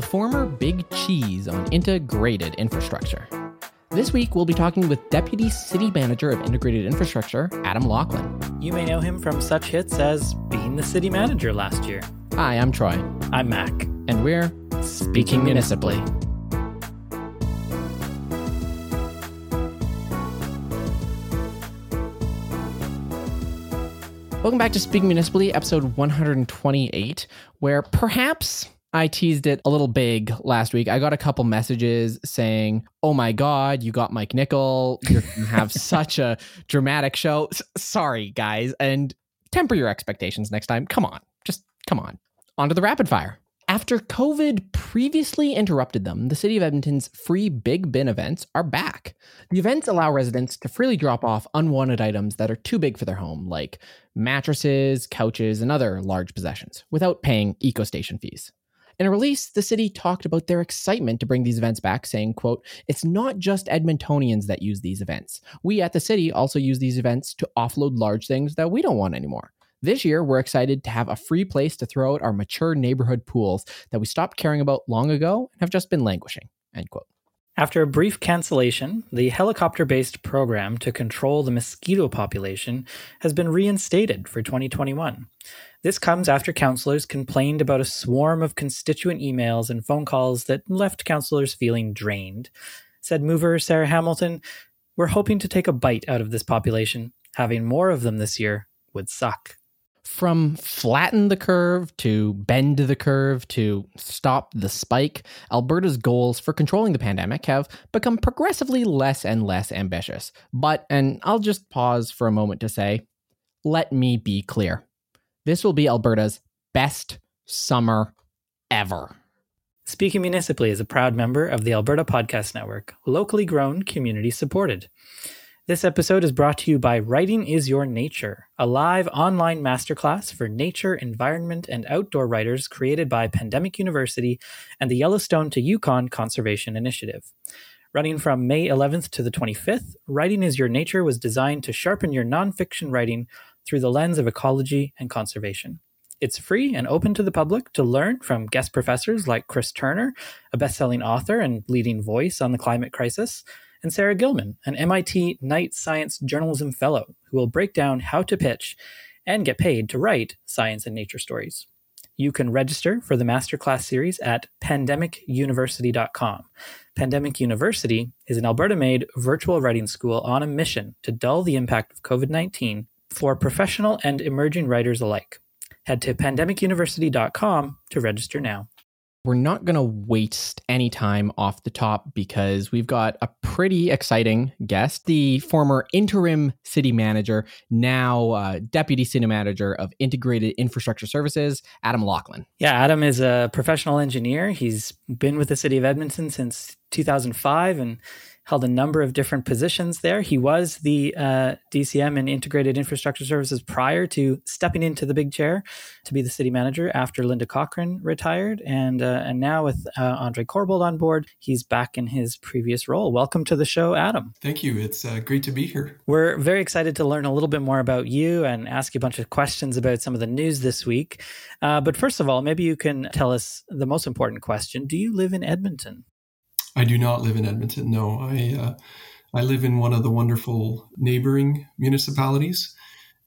the former big cheese on integrated infrastructure. This week, we'll be talking with Deputy City Manager of Integrated Infrastructure, Adam Laughlin. You may know him from such hits as being the city manager last year. Hi, I'm Troy. I'm Mac. And we're Speaking Municipally. Welcome back to Speaking Municipally, episode 128, where perhaps I teased it a little big last week. I got a couple messages saying, "Oh my god, you got Mike Nickel. You're going to have such a dramatic show." S- sorry, guys, and temper your expectations next time. Come on, just come on. On to the rapid fire. After COVID previously interrupted them, the City of Edmonton's free Big Bin events are back. The events allow residents to freely drop off unwanted items that are too big for their home, like mattresses, couches, and other large possessions, without paying eco station fees. In a release, the city talked about their excitement to bring these events back, saying, quote, It's not just Edmontonians that use these events. We at the city also use these events to offload large things that we don't want anymore. This year, we're excited to have a free place to throw out our mature neighborhood pools that we stopped caring about long ago and have just been languishing. End quote. After a brief cancellation, the helicopter based program to control the mosquito population has been reinstated for 2021. This comes after councillors complained about a swarm of constituent emails and phone calls that left councillors feeling drained. Said mover Sarah Hamilton, We're hoping to take a bite out of this population. Having more of them this year would suck. From flatten the curve to bend the curve to stop the spike, Alberta's goals for controlling the pandemic have become progressively less and less ambitious. But, and I'll just pause for a moment to say, let me be clear. This will be Alberta's best summer ever. Speaking Municipally is a proud member of the Alberta Podcast Network, locally grown, community supported. This episode is brought to you by Writing is Your Nature, a live online masterclass for nature, environment, and outdoor writers created by Pandemic University and the Yellowstone to Yukon Conservation Initiative. Running from May 11th to the 25th, Writing is Your Nature was designed to sharpen your nonfiction writing through the lens of ecology and conservation. It's free and open to the public to learn from guest professors like Chris Turner, a best-selling author and leading voice on the climate crisis, and Sarah Gilman, an MIT Knight Science Journalism Fellow, who will break down how to pitch and get paid to write science and nature stories. You can register for the masterclass series at pandemicuniversity.com. Pandemic University is an Alberta made virtual writing school on a mission to dull the impact of COVID 19 for professional and emerging writers alike. Head to pandemicuniversity.com to register now. We're not going to waste any time off the top because we've got a pretty exciting guest, the former interim city manager, now uh, deputy city manager of integrated infrastructure services, Adam Laughlin. Yeah, Adam is a professional engineer. He's been with the city of Edmonton since 2005 and held a number of different positions there. He was the uh, DCM and Integrated Infrastructure Services prior to stepping into the big chair to be the city manager after Linda Cochrane retired, and uh, and now with uh, Andre Corbould on board, he's back in his previous role. Welcome to the show, Adam. Thank you. It's uh, great to be here. We're very excited to learn a little bit more about you and ask you a bunch of questions about some of the news this week. Uh, but first of all, maybe you can tell us the most important question: Do you live in Edmonton? I do not live in Edmonton. No, I uh, I live in one of the wonderful neighboring municipalities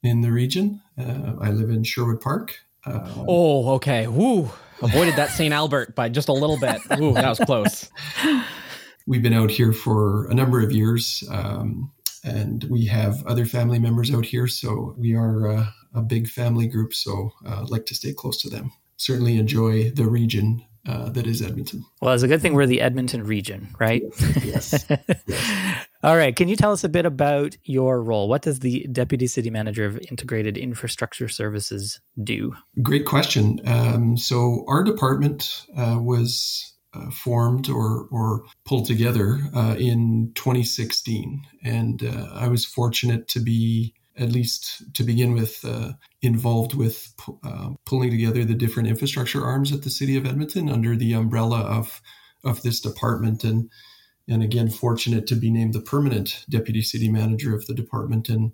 in the region. Uh, I live in Sherwood Park. Uh, oh, okay. Woo! Avoided that St. Albert by just a little bit. Woo, that was close. We've been out here for a number of years, um, and we have other family members out here. So we are uh, a big family group. So uh, like to stay close to them. Certainly enjoy the region uh, that is Edmonton. Well, it's a good thing we're the Edmonton region, right? yes. yes. All right. Can you tell us a bit about your role? What does the Deputy City Manager of Integrated Infrastructure Services do? Great question. Um, so, our department uh, was uh, formed or, or pulled together uh, in 2016. And uh, I was fortunate to be at least to begin with, uh, involved with uh, pulling together the different infrastructure arms at the city of Edmonton under the umbrella of of this department, and and again fortunate to be named the permanent deputy city manager of the department. And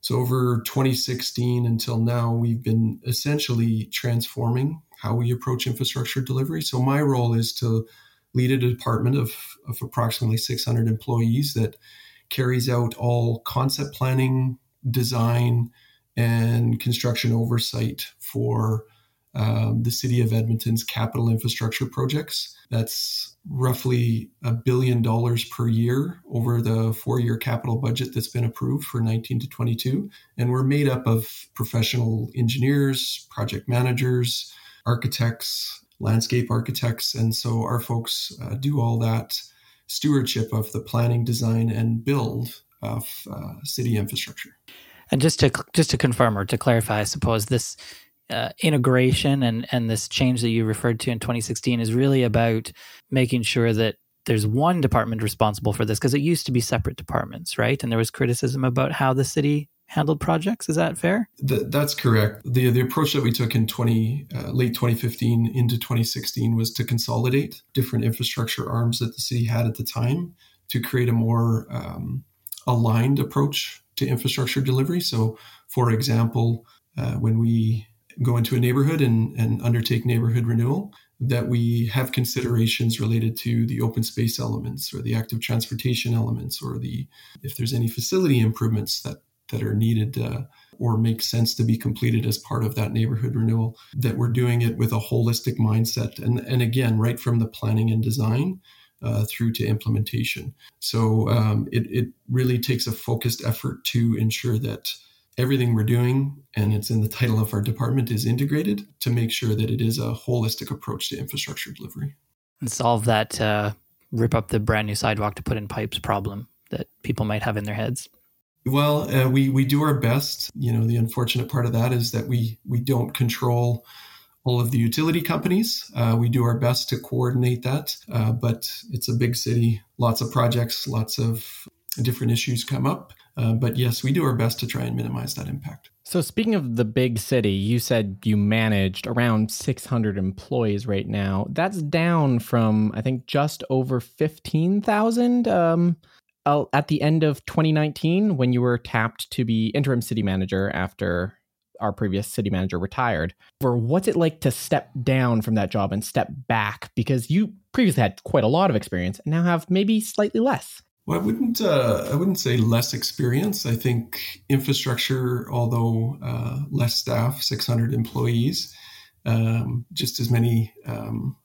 so over 2016 until now, we've been essentially transforming how we approach infrastructure delivery. So my role is to lead a department of, of approximately 600 employees that carries out all concept planning, design, and construction oversight for um, the City of Edmonton's capital infrastructure projects. That's roughly a billion dollars per year over the four year capital budget that's been approved for 19 to 22. And we're made up of professional engineers, project managers, architects, landscape architects. And so our folks uh, do all that stewardship of the planning, design, and build of uh, city infrastructure. And just to just to confirm or to clarify, I suppose this uh, integration and and this change that you referred to in 2016 is really about making sure that there's one department responsible for this because it used to be separate departments, right? And there was criticism about how the city handled projects. Is that fair? The, that's correct. The the approach that we took in 20 uh, late 2015 into 2016 was to consolidate different infrastructure arms that the city had at the time to create a more um, aligned approach to infrastructure delivery. So, for example, uh, when we go into a neighborhood and, and undertake neighborhood renewal, that we have considerations related to the open space elements or the active transportation elements or the if there's any facility improvements that that are needed uh, or make sense to be completed as part of that neighborhood renewal that we're doing it with a holistic mindset and and again right from the planning and design uh, through to implementation so um, it, it really takes a focused effort to ensure that everything we're doing, and it's in the title of our department, is integrated to make sure that it is a holistic approach to infrastructure delivery. And solve that uh, rip up the brand new sidewalk to put in pipes problem that people might have in their heads. Well, uh, we we do our best. You know, the unfortunate part of that is that we we don't control all of the utility companies. Uh, we do our best to coordinate that, uh, but it's a big city, lots of projects, lots of different issues come up. Uh, but yes, we do our best to try and minimize that impact. So, speaking of the big city, you said you managed around 600 employees right now. That's down from, I think, just over 15,000 um, at the end of 2019 when you were tapped to be interim city manager after our previous city manager retired. For what's it like to step down from that job and step back because you previously had quite a lot of experience and now have maybe slightly less? Well, I wouldn't. Uh, I wouldn't say less experience. I think infrastructure, although uh, less staff, 600 employees, um, just as many um,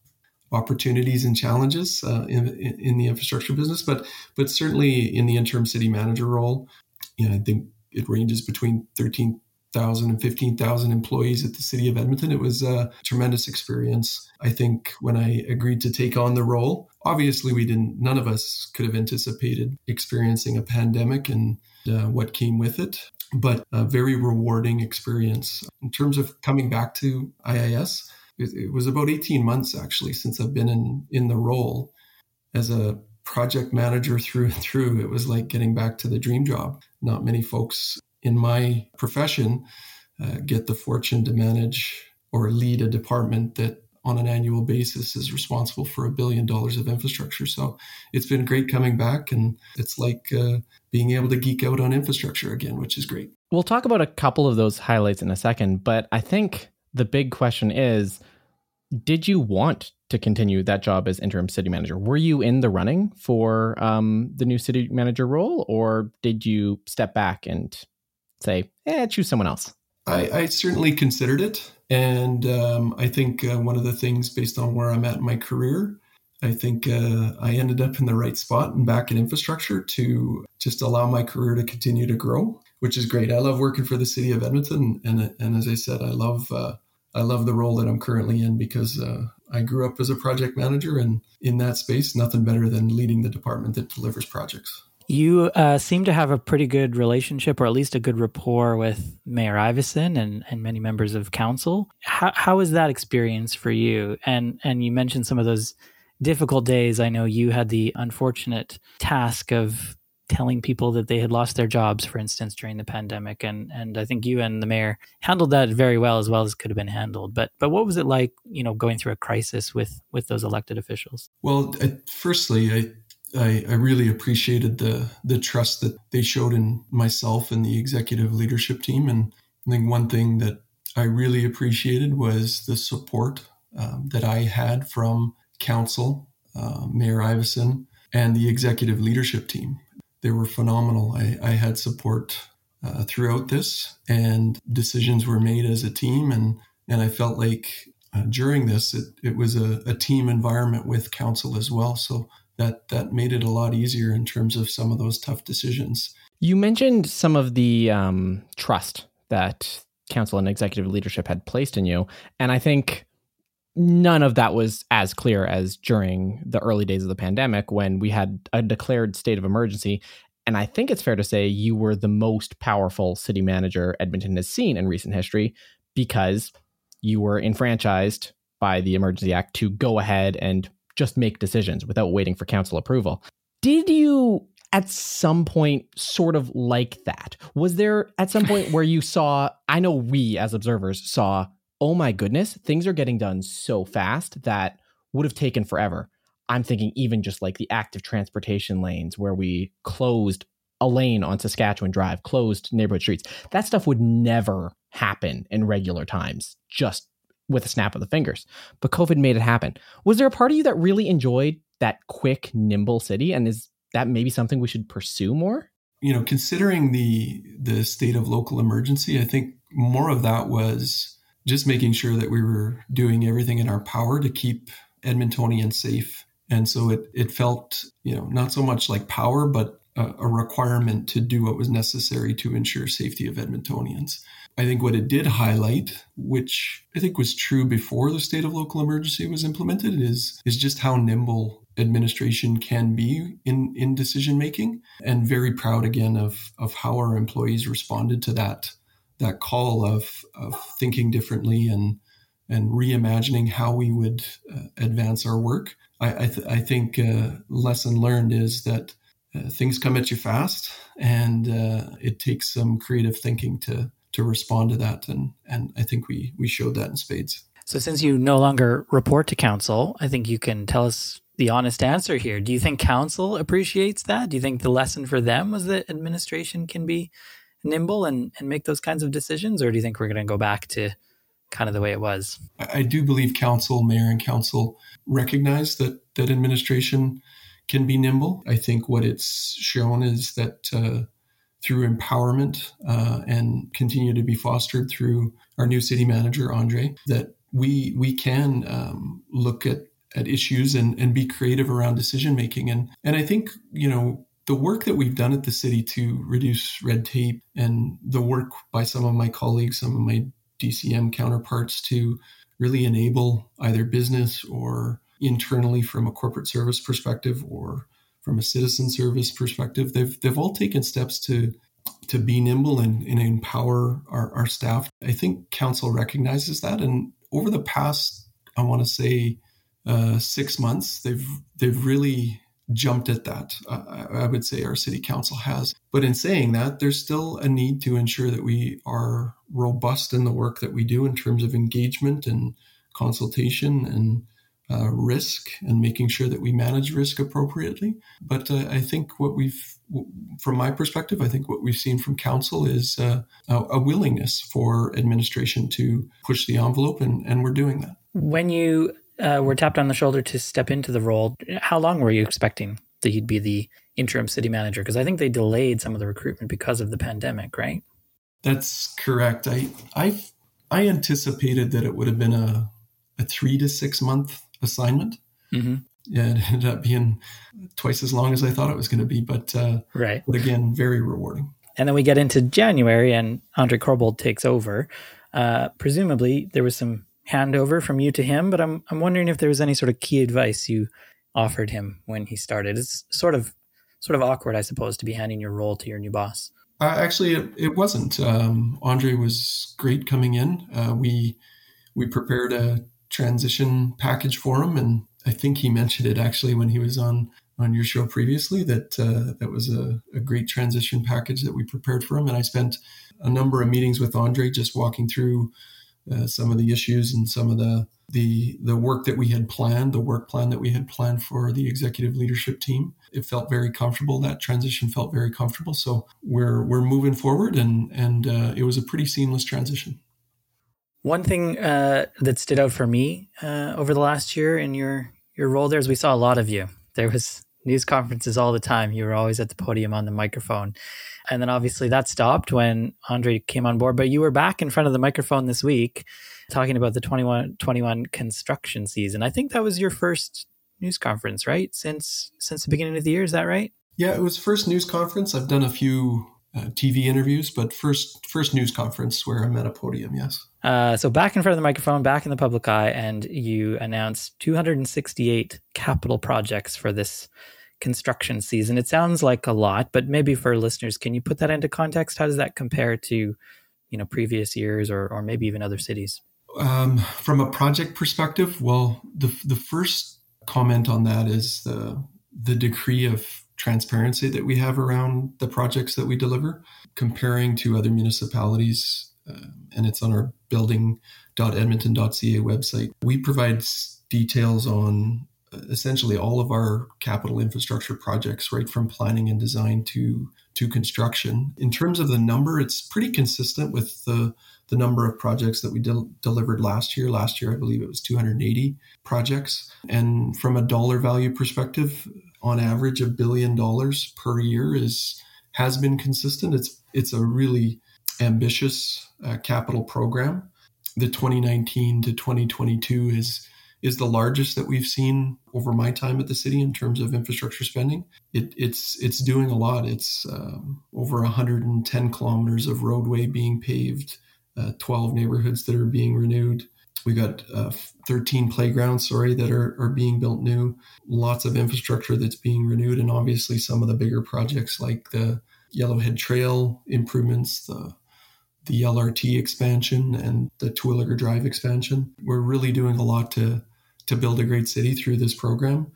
opportunities and challenges uh, in, in, the infrastructure business, but but certainly in the interim city manager role, you know, I think it ranges between 13 thousand and fifteen thousand employees at the city of Edmonton. It was a tremendous experience. I think when I agreed to take on the role, obviously we didn't. None of us could have anticipated experiencing a pandemic and uh, what came with it. But a very rewarding experience. In terms of coming back to IIS, it, it was about 18 months actually since I've been in, in the role as a project manager through and through. It was like getting back to the dream job. Not many folks in my profession uh, get the fortune to manage or lead a department that on an annual basis is responsible for a billion dollars of infrastructure. So it's been great coming back, and it's like uh, being able to geek out on infrastructure again, which is great. We'll talk about a couple of those highlights in a second, but I think the big question is did you want to continue that job as interim city manager? Were you in the running for um, the new city manager role, or did you step back and say, eh, choose someone else? I, I certainly considered it. And um, I think uh, one of the things, based on where I'm at in my career, I think uh, I ended up in the right spot and back in infrastructure to just allow my career to continue to grow, which is great. I love working for the city of Edmonton, and and as I said, I love uh, I love the role that I'm currently in because uh, I grew up as a project manager, and in that space, nothing better than leading the department that delivers projects. You uh, seem to have a pretty good relationship, or at least a good rapport with Mayor Iveson and, and many members of council. How, how was that experience for you? And and you mentioned some of those difficult days. I know you had the unfortunate task of telling people that they had lost their jobs, for instance, during the pandemic, and and I think you and the mayor handled that very well, as well as could have been handled. But but what was it like, you know, going through a crisis with with those elected officials? Well, firstly, I I, I, really appreciated the the trust that they showed in myself and the executive leadership team. And I think one thing that I really appreciated was the support um, that I had from council, uh, Mayor Iveson, and the executive leadership team. They were phenomenal. I, I had support uh, throughout this, and decisions were made as a team. And, and I felt like uh, during this, it, it was a, a team environment with council as well. So that, that made it a lot easier in terms of some of those tough decisions. You mentioned some of the um, trust that council and executive leadership had placed in you. And I think none of that was as clear as during the early days of the pandemic when we had a declared state of emergency. And I think it's fair to say you were the most powerful city manager Edmonton has seen in recent history because you were enfranchised by the Emergency Act to go ahead and just make decisions without waiting for council approval. Did you at some point sort of like that? Was there at some point where you saw, I know we as observers saw, oh my goodness, things are getting done so fast that would have taken forever. I'm thinking even just like the active transportation lanes where we closed a lane on Saskatchewan Drive, closed neighborhood streets. That stuff would never happen in regular times, just with a snap of the fingers. But COVID made it happen. Was there a part of you that really enjoyed that quick, nimble city? And is that maybe something we should pursue more? You know, considering the the state of local emergency, I think more of that was just making sure that we were doing everything in our power to keep Edmontonians safe. And so it it felt, you know, not so much like power, but a, a requirement to do what was necessary to ensure safety of Edmontonians. I think what it did highlight, which I think was true before the state of local emergency was implemented, is is just how nimble administration can be in, in decision making and very proud again of, of how our employees responded to that that call of, of thinking differently and and reimagining how we would uh, advance our work. I, I, th- I think uh, lesson learned is that uh, things come at you fast, and uh, it takes some creative thinking to to respond to that. And and I think we we showed that in spades. So since you no longer report to council, I think you can tell us the honest answer here. Do you think council appreciates that? Do you think the lesson for them was that administration can be nimble and, and make those kinds of decisions? Or do you think we're going to go back to kind of the way it was? I do believe council, mayor, and council recognize that, that administration can be nimble. I think what it's shown is that uh, through empowerment uh, and continue to be fostered through our new city manager, Andre, that we we can um, look at at issues and, and be creative around decision making. And and I think, you know, the work that we've done at the city to reduce red tape and the work by some of my colleagues, some of my DCM counterparts to really enable either business or internally from a corporate service perspective or from a citizen service perspective, they've they've all taken steps to to be nimble and, and empower our, our staff. I think council recognizes that. And over the past, I want to say uh, six months, they've they've really jumped at that. Uh, I would say our city council has. But in saying that, there's still a need to ensure that we are robust in the work that we do in terms of engagement and consultation and uh, risk and making sure that we manage risk appropriately. But uh, I think what we've, from my perspective, I think what we've seen from council is uh, a willingness for administration to push the envelope, and, and we're doing that. When you uh, were tapped on the shoulder to step into the role, how long were you expecting that you'd be the interim city manager? Because I think they delayed some of the recruitment because of the pandemic, right? That's correct. I I I anticipated that it would have been a a three to six month assignment. Mm-hmm. Yeah, it ended up being twice as long as I thought it was going to be, but uh, right. But again, very rewarding. And then we get into January, and Andre Corbould takes over. Uh, presumably, there was some handover from you to him, but I'm I'm wondering if there was any sort of key advice you offered him when he started. It's sort of sort of awkward, I suppose, to be handing your role to your new boss. Uh, actually, it, it wasn't. Um, Andre was great coming in. Uh, we we prepared a transition package for him, and I think he mentioned it actually when he was on on your show previously that uh, that was a, a, great transition package that we prepared for him. And I spent a number of meetings with Andre just walking through uh, some of the issues and some of the the the work that we had planned, the work plan that we had planned for the executive leadership team. It felt very comfortable. That transition felt very comfortable. So we're we're moving forward, and and uh, it was a pretty seamless transition. One thing uh, that stood out for me uh, over the last year in your your role there is we saw a lot of you. There was news conferences all the time. You were always at the podium on the microphone. And then obviously that stopped when Andre came on board, but you were back in front of the microphone this week talking about the 21 21 construction season. I think that was your first news conference, right? Since since the beginning of the year, is that right? Yeah, it was first news conference. I've done a few uh, TV interviews, but first first news conference where I'm at a podium. Yes. Uh, so back in front of the microphone, back in the public eye, and you announced 268 capital projects for this construction season. It sounds like a lot, but maybe for listeners, can you put that into context? How does that compare to, you know, previous years or or maybe even other cities? Um, from a project perspective, well, the the first comment on that is the the degree of transparency that we have around the projects that we deliver, comparing to other municipalities and it's on our building.edmonton.ca website. We provide details on uh, essentially all of our capital infrastructure projects, right from planning and design to to construction. In terms of the number, it's pretty consistent with the the number of projects that we del- delivered last year. Last year, I believe it was 280 projects. And from a dollar value perspective, on average, a billion dollars per year is has been consistent. It's it's a really ambitious uh, capital program. The 2019 to 2022 is is the largest that we've seen over my time at the city in terms of infrastructure spending. It, it's it's doing a lot. It's um, over 110 kilometers of roadway being paved, uh, 12 neighborhoods that are being renewed. We got uh, 13 playgrounds, sorry, that are, are being built new. Lots of infrastructure that's being renewed, and obviously some of the bigger projects like the Yellowhead Trail improvements, the the LRT expansion and the Terwillegar Drive expansion. We're really doing a lot to to build a great city through this program.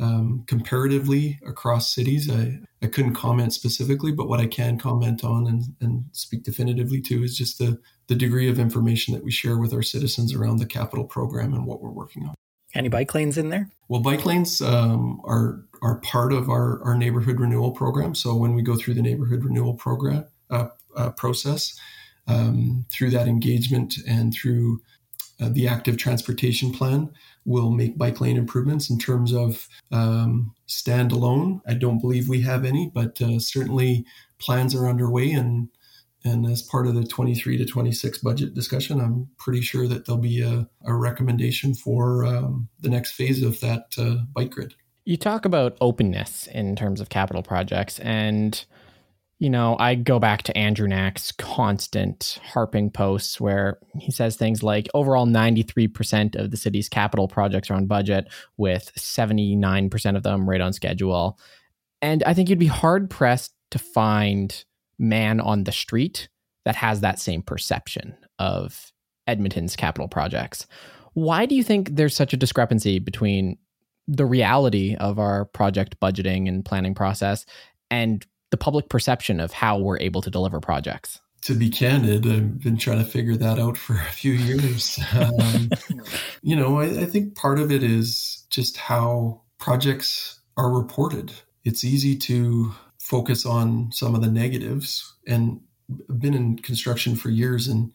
Um, comparatively across cities, I, I couldn't comment specifically, but what I can comment on and, and speak definitively to is just the, the degree of information that we share with our citizens around the capital program and what we're working on. Any bike lanes in there? Well, bike lanes um, are are part of our, our neighborhood renewal program. So when we go through the neighborhood renewal program uh, uh, process, um, through that engagement and through uh, the active transportation plan will make bike lane improvements in terms of um, standalone. I don't believe we have any, but uh, certainly plans are underway and and as part of the 23 to 26 budget discussion, I'm pretty sure that there'll be a, a recommendation for um, the next phase of that uh, bike grid. You talk about openness in terms of capital projects, and you know, I go back to Andrew Knack's constant harping posts where he says things like overall 93% of the city's capital projects are on budget, with 79% of them right on schedule. And I think you'd be hard pressed to find man on the street that has that same perception of Edmonton's capital projects. Why do you think there's such a discrepancy between the reality of our project budgeting and planning process and the public perception of how we're able to deliver projects? To be candid, I've been trying to figure that out for a few years. Um, you know, I, I think part of it is just how projects are reported. It's easy to focus on some of the negatives and I've been in construction for years and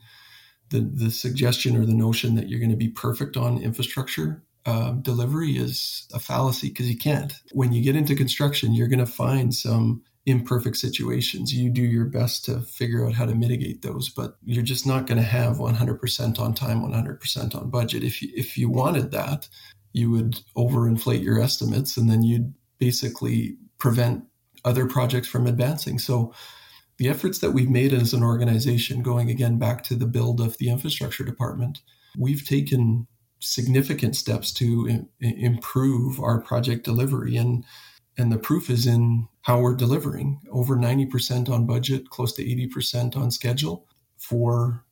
the the suggestion or the notion that you're going to be perfect on infrastructure uh, delivery is a fallacy because you can't. When you get into construction, you're going to find some imperfect situations. You do your best to figure out how to mitigate those, but you're just not going to have 100% on time, 100% on budget. If you, if you wanted that, you would overinflate your estimates and then you'd basically prevent other projects from advancing. So the efforts that we've made as an organization, going again back to the build of the infrastructure department, we've taken significant steps to improve our project delivery and and the proof is in how we're delivering. Over 90% on budget close to 80% on schedule for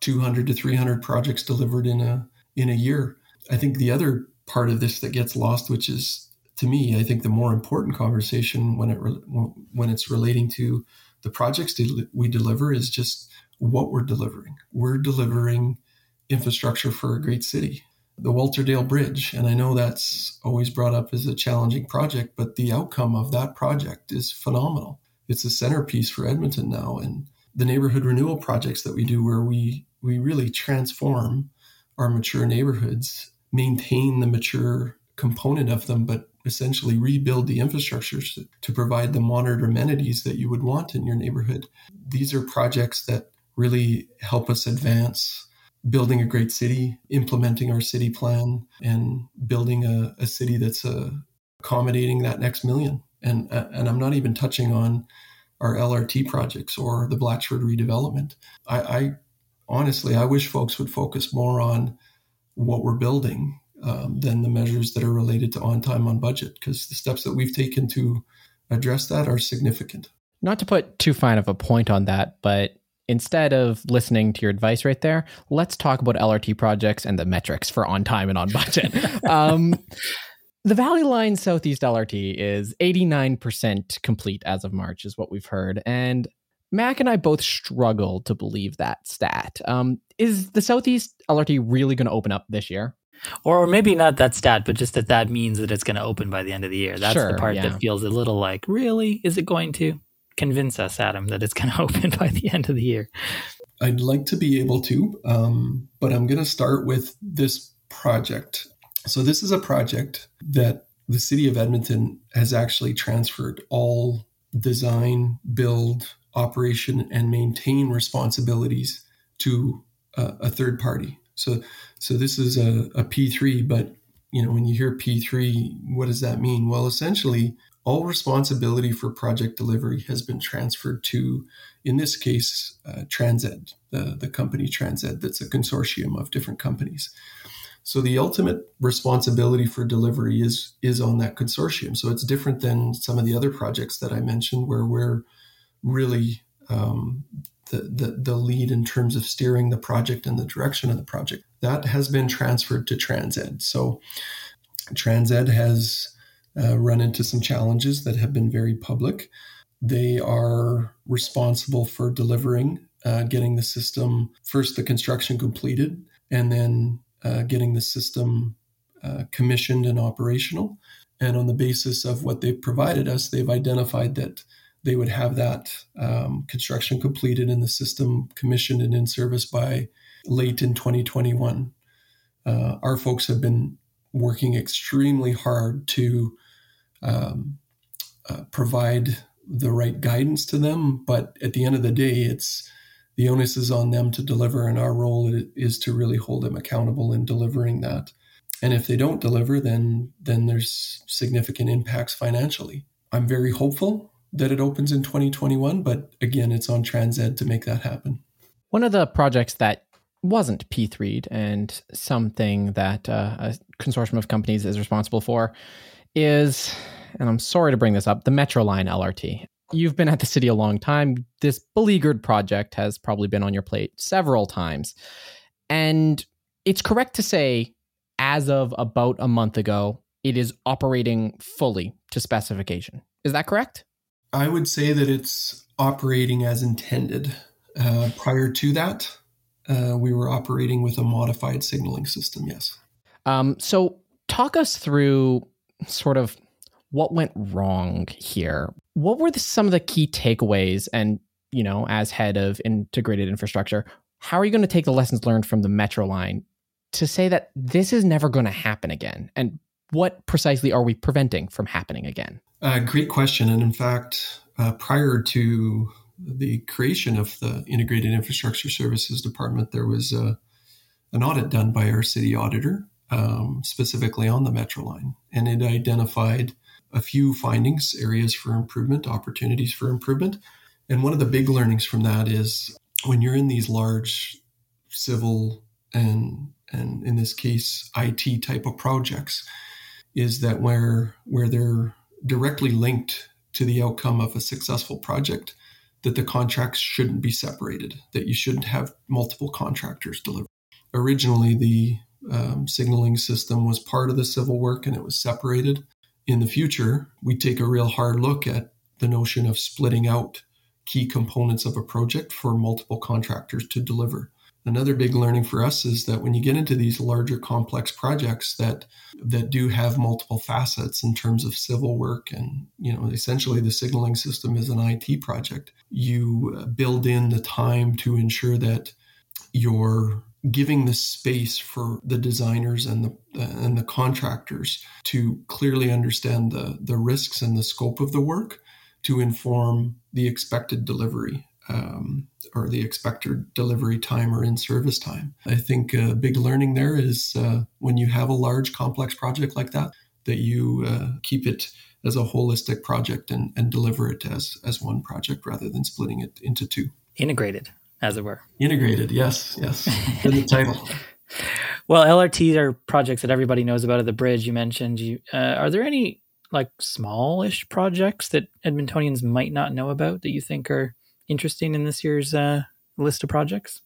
200 to 300 projects delivered in a in a year. I think the other part of this that gets lost which is to me i think the more important conversation when it when it's relating to the projects we deliver is just what we're delivering. We're delivering infrastructure for a great city the Walterdale Bridge. And I know that's always brought up as a challenging project, but the outcome of that project is phenomenal. It's a centerpiece for Edmonton now. And the neighborhood renewal projects that we do, where we we really transform our mature neighborhoods, maintain the mature component of them, but essentially rebuild the infrastructure to provide the modern amenities that you would want in your neighborhood. These are projects that really help us advance building a great city, implementing our city plan, and building a, a city that's uh, accommodating that next million. And, uh, and I'm not even touching on our LRT projects or the Blatchford redevelopment. I, I honestly, I wish folks would focus more on what we're building um, than the measures that are related to on time on budget, because the steps that we've taken to address that are significant. Not to put too fine of a point on that, but instead of listening to your advice right there, let's talk about LRT projects and the metrics for on time and on budget. um, the Valley Line Southeast LRT is 89% complete as of March, is what we've heard. And Mac and I both struggle to believe that stat. Um, is the Southeast LRT really going to open up this year? Or maybe not that stat, but just that that means that it's going to open by the end of the year. That's sure, the part yeah. that feels a little like, really? Is it going to? Convince us, Adam, that it's going to open by the end of the year. I'd like to be able to, um, but I'm going to start with this project. So, this is a project that the city of Edmonton has actually transferred all design, build, operation, and maintain responsibilities to uh, a third party. So, so this is a a P3, but you know when you hear P3, what does that mean? Well, essentially, all responsibility for project delivery has been transferred to, in this case, uh, TransEd, the, the company TransEd, that's a consortium of different companies. So the ultimate responsibility for delivery is is on that consortium. So it's different than some of the other projects that I mentioned, where we're really um, the, the, the lead in terms of steering the project and the direction of the project. That has been transferred to TransEd. So TransEd has uh, run into some challenges that have been very public. They are responsible for delivering, uh, getting the system first the construction completed, and then uh, getting the system uh, commissioned and operational. And on the basis of what they've provided us, they've identified that they would have that um, construction completed and the system commissioned and in service by late in 2021. Uh, our folks have been working extremely hard to um, uh, provide the right guidance to them. But at the end of the day, it's the onus is on them to deliver, and our role is to really hold them accountable in delivering that. And if they don't deliver, then then there's significant impacts financially. I'm very hopeful that it opens in 2021, but again, it's on TransEd to make that happen. One of the projects that wasn't P3'd and something that uh, a consortium of companies is responsible for is, and I'm sorry to bring this up, the Metro Line LRT. You've been at the city a long time. This beleaguered project has probably been on your plate several times. And it's correct to say, as of about a month ago, it is operating fully to specification. Is that correct? I would say that it's operating as intended. Uh, prior to that, uh, we were operating with a modified signaling system, yes. Um, so, talk us through sort of what went wrong here. What were the, some of the key takeaways? And, you know, as head of integrated infrastructure, how are you going to take the lessons learned from the Metro line to say that this is never going to happen again? And what precisely are we preventing from happening again? Uh, great question. And in fact, uh, prior to the creation of the Integrated Infrastructure Services Department, there was a, an audit done by our city auditor, um, specifically on the Metro line. And it identified a few findings, areas for improvement, opportunities for improvement. And one of the big learnings from that is when you're in these large civil and and in this case IT type of projects, is that where where they're directly linked to the outcome of a successful project, that the contracts shouldn't be separated, that you shouldn't have multiple contractors deliver. Originally, the um, signaling system was part of the civil work and it was separated. In the future, we take a real hard look at the notion of splitting out key components of a project for multiple contractors to deliver. Another big learning for us is that when you get into these larger complex projects that that do have multiple facets in terms of civil work and you know essentially the signaling system is an IT project, you uh, build in the time to ensure that you're giving the space for the designers and the and the contractors to clearly understand the the risks and the scope of the work to inform the expected delivery um, or the expected delivery time or in service time. I think a big learning there is uh, when you have a large complex project like that, that you uh, keep it as a holistic project and, and deliver it as, as one project rather than splitting it into two. Integrated, as it were. Integrated, yes, yes. In the title. Well, LRTs are projects that everybody knows about at the bridge. You mentioned. You uh, are there any like smallish projects that Edmontonians might not know about that you think are interesting in this year's uh, list of projects?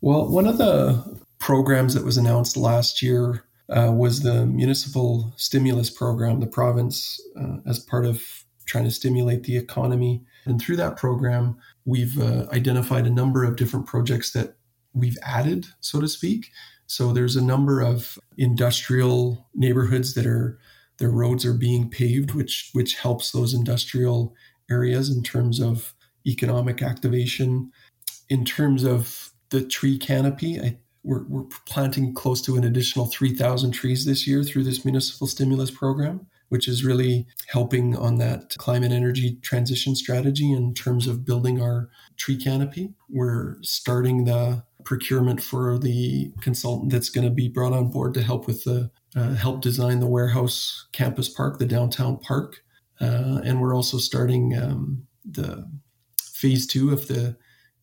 Well, one of the programs that was announced last year uh, was the municipal stimulus program, the province, uh, as part of trying to stimulate the economy. And through that program, we've uh, identified a number of different projects that we've added, so to speak. So there's a number of industrial neighborhoods that are their roads are being paved, which which helps those industrial areas in terms of economic activation. In terms of the tree canopy, I, we're, we're planting close to an additional 3,000 trees this year through this municipal stimulus program, which is really helping on that climate energy transition strategy in terms of building our tree canopy. We're starting the procurement for the consultant that's going to be brought on board to help with the uh, help design the warehouse campus park, the downtown park, uh, and we're also starting um, the phase two of the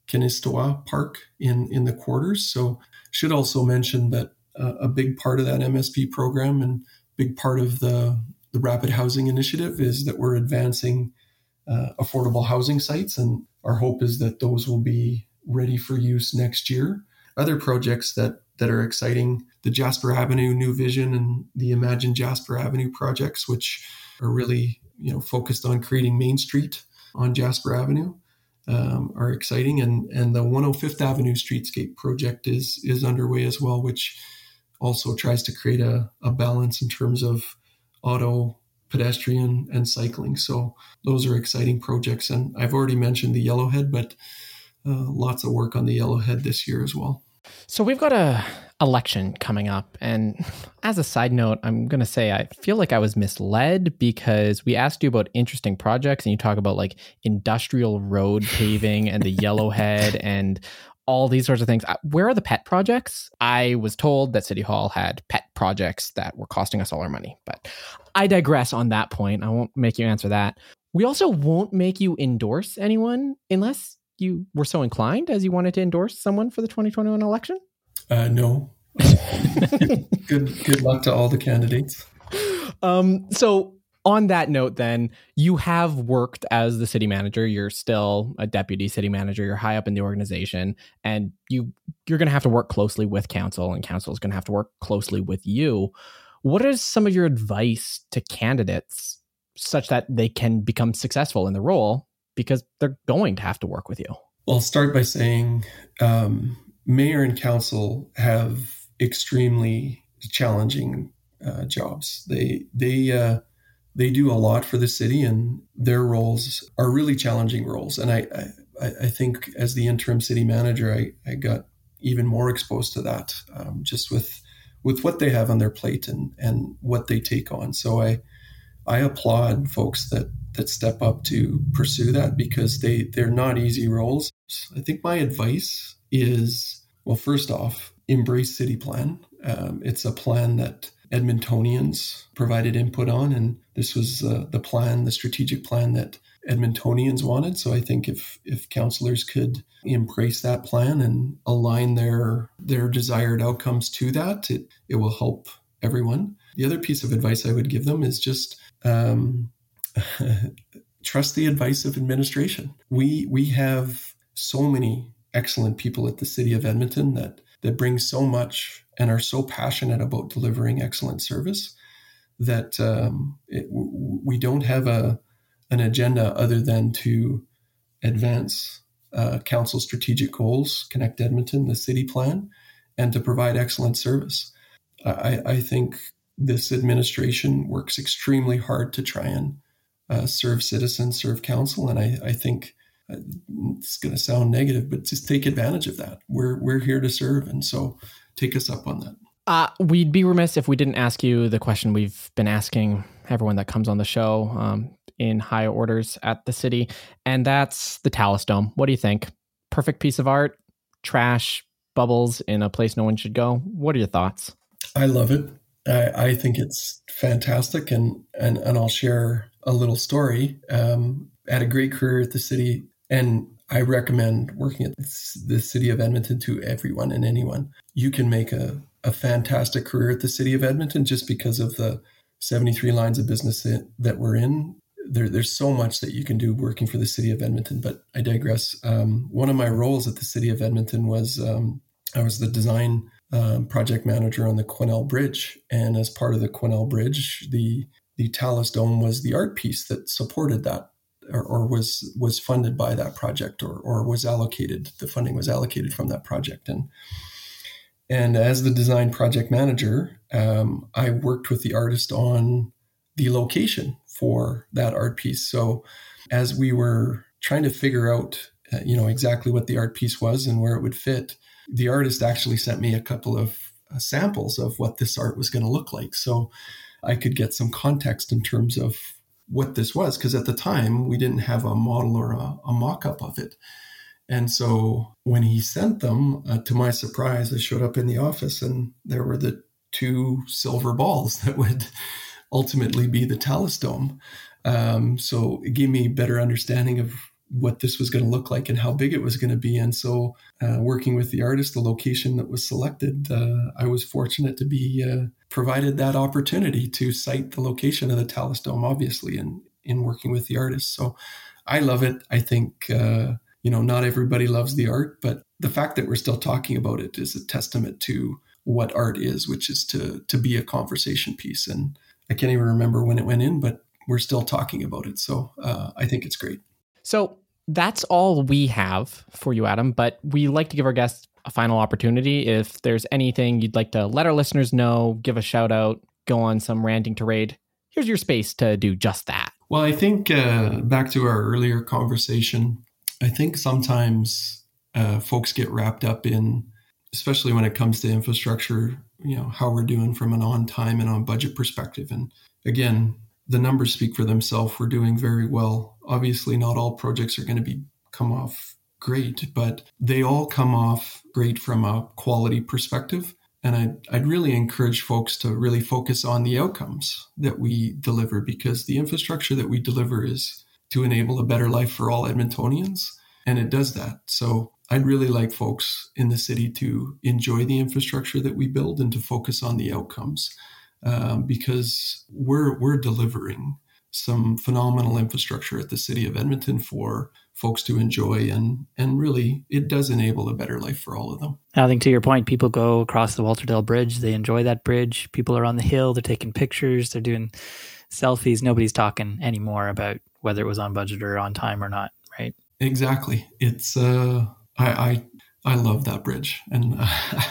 Kinistinâw Park in, in the quarters. So, should also mention that uh, a big part of that MSP program and big part of the, the Rapid Housing Initiative is that we're advancing uh, affordable housing sites, and our hope is that those will be ready for use next year. Other projects that that are exciting, the Jasper Avenue New Vision and the Imagine Jasper Avenue projects, which are really you know focused on creating Main Street on Jasper Avenue um, are exciting, and and the 105th Avenue Streetscape project is is underway as well, which also tries to create a, a balance in terms of auto, pedestrian, and cycling. So those are exciting projects, and I've already mentioned the Yellowhead, but uh, lots of work on the Yellowhead this year as well. So we've got a election coming up. And as a side note, I'm going to say I feel like I was misled because we asked you about interesting projects and you talk about like industrial road paving and the Yellowhead and all these sorts of things. Uh, where are the pet projects? I was told that City Hall had pet projects that were costing us all our money, but I digress on that point. I won't make you answer that. We also won't make you endorse anyone unless you were so inclined as you wanted to endorse someone for the 2021 election. Uh, no. good good luck to all the candidates. Um, so on that note, then you have worked as the city manager. You're still a deputy city manager. You're high up in the organization, and you you're going to have to work closely with council, and council is going to have to work closely with you. What is some of your advice to candidates such that they can become successful in the role because they're going to have to work with you? Well, I'll start by saying um, mayor and council have extremely challenging uh, jobs. They they uh, they do a lot for the city, and their roles are really challenging roles. And I I, I think as the interim city manager, I, I got even more exposed to that um, just with with what they have on their plate and and what they take on. So I I applaud folks that that step up to pursue that because they they're not easy roles. I think my advice is well, first off, embrace city plan. Um, it's a plan that Edmontonians provided input on, and this was uh, the plan, the strategic plan that Edmontonians wanted. So I think if if councillors could embrace that plan and align their their desired outcomes to that, it it will help everyone. The other piece of advice I would give them is just um, trust the advice of administration. We we have so many excellent people at the city of Edmonton that that bring so much and are so passionate about delivering excellent service that um, it, we don't have a an agenda other than to advance uh, council strategic goals, connect Edmonton, the city plan, and to provide excellent service. I, I think this administration works extremely hard to try and uh, serve citizens, serve council, and I, I think it's going to sound negative, but just take advantage of that. We're we're here to serve, and so take us up on that. Uh, we'd be remiss if we didn't ask you the question we've been asking everyone that comes on the show um, in high orders at the city, and that's the Talus Dome. What do you think? Perfect piece of art, trash, bubbles in a place no one should go. What are your thoughts? I love it. I, I think it's fantastic, and and and I'll share a little story. Um, had a great career at the city, and I recommend working at the city of Edmonton to everyone and anyone. You can make a, a fantastic career at the city of Edmonton just because of the 73 lines of business that, we're in. There, there's so much that you can do working for the city of Edmonton, but I digress. Um, one of my roles at the city of Edmonton was um, I was the design um, project manager on the Quesnel Bridge, and as part of the Quesnel Bridge, the the Talus Dome was the art piece that supported that or, or, was was funded by that project or, or was allocated the funding was allocated from that project. And and as the design project manager um, i worked with the artist on the location for that art piece. So as we were trying to figure out uh, you know exactly what the art piece was and where it would fit the artist actually sent me a couple of uh, samples of what this art was going to look like. So i could get some context in terms of what this was because at the time we didn't have a model or a, a mock-up of it and so when he sent them uh, to my surprise i showed up in the office and there were the two silver balls that would ultimately be the talus dome um, so it gave me a better understanding of what this was going to look like and how big it was going to be. And so, uh, working with the artist, the location that was selected, uh, I was fortunate to be uh, provided that opportunity to cite the location of the Talus Dome, obviously, in, in working with the artist. So, I love it. I think, uh, you know, not everybody loves the art, but the fact that we're still talking about it is a testament to what art is, which is to to be a conversation piece. And I can't even remember when it went in, but we're still talking about it. So uh, I think it's great. So that's all we have for you, Adam. But we like to give our guests a final opportunity. If there's anything you'd like to let our listeners know, give a shout out, go on some ranting tirade, here's your space to do just that. Well, I think uh, back to our earlier conversation, I think sometimes uh, folks get wrapped up in, especially when it comes to infrastructure, you know, how we're doing from an on time and on budget perspective. And again, the numbers speak for themselves. We're doing very well. Obviously, not all projects are going to be come off great, but they all come off great from a quality perspective. And I'd, I'd really encourage folks to really focus on the outcomes that we deliver because the infrastructure that we deliver is to enable a better life for all Edmontonians. And it does that. So I'd really like folks in the city to enjoy the infrastructure that we build and to focus on the outcomes um, because we're we're delivering some phenomenal infrastructure at the city of Edmonton for folks to enjoy and and really it does enable a better life for all of them. I think to your point, people go across the Walter Walterdale Bridge, they enjoy that bridge. People are on the hill, they're taking pictures, they're doing selfies. Nobody's talking anymore about whether it was on budget or on time or not, right? Exactly. It's uh I, I I love that bridge, and uh,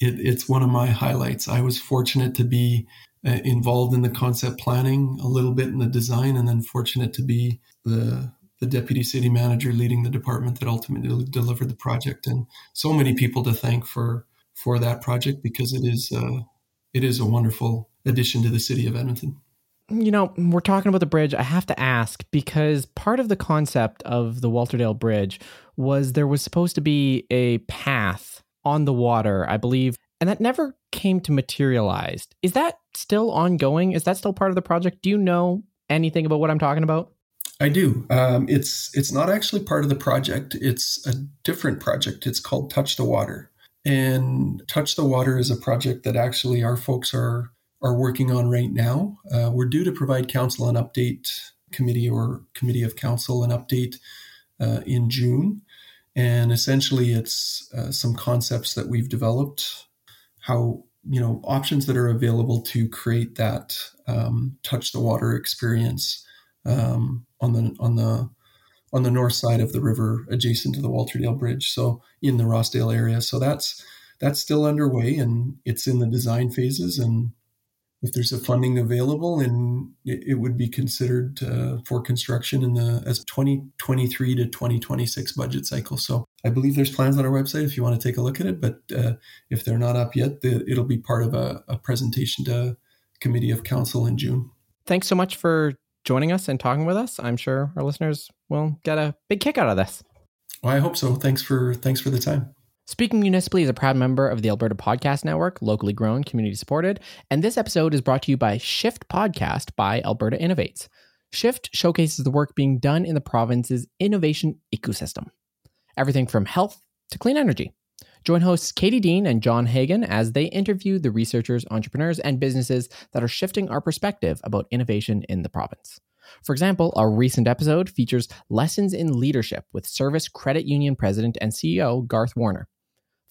it, it's one of my highlights. I was fortunate to be uh, involved in the concept planning, a little bit in the design, and then fortunate to be the the deputy city manager leading the department that ultimately delivered the project. And so many people to thank for for that project because it is uh, it is a wonderful addition to the city of Edmonton you know, we're talking about the bridge. I have to ask because part of the concept of the Walterdale Bridge was there was supposed to be a path on the water, I believe, and that never came to materialize. Is that still ongoing? Is that still part of the project? Do you know anything about what I'm talking about? I do. Um, it's it's not actually part of the project. It's a different project. It's called Touch the Water, and Touch the Water is a project that actually our folks are are working on right now. Uh, we're due to provide council an update committee or committee of council an update uh, in June. And essentially, it's uh, some concepts that we've developed, how, you know, options that are available to create that um, touch the water experience um, on the, on the, on the north side of the river adjacent to the Walterdale Bridge. So in the Rossdale area. So that's, that's still underway and it's in the design phases and if there's a funding available and it, it would be considered uh, for construction in the as 2023 to 2026 budget cycle so i believe there's plans on our website if you want to take a look at it but uh, if they're not up yet the, it'll be part of a, a presentation to committee of council in june thanks so much for joining us and talking with us i'm sure our listeners will get a big kick out of this well i hope so thanks for thanks for the time Speaking Municipally is a proud member of the Alberta Podcast Network, locally grown, community supported, and this episode is brought to you by Shift Podcast by Alberta Innovates. Shift showcases the work being done in the province's innovation ecosystem, everything from health to clean energy. Join hosts Katie Dean and John Hagan as they interview the researchers, entrepreneurs, and businesses that are shifting our perspective about innovation in the province. For example, our recent episode features lessons in leadership with Servus Credit Union President and CEO Garth Warner.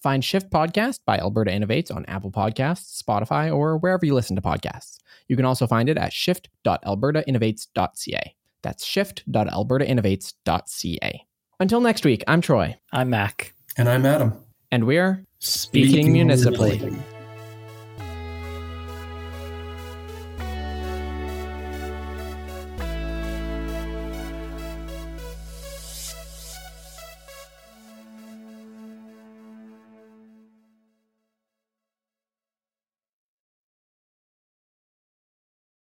Find Shift Podcast by Alberta Innovates on Apple Podcasts, Spotify, or wherever you listen to podcasts. You can also find it at shift.albertainnovates.ca. That's shift.albertainnovates.ca. Until next week, I'm Troy. I'm Mac. And I'm Adam. And we're Speaking, Speaking municipally. municipally.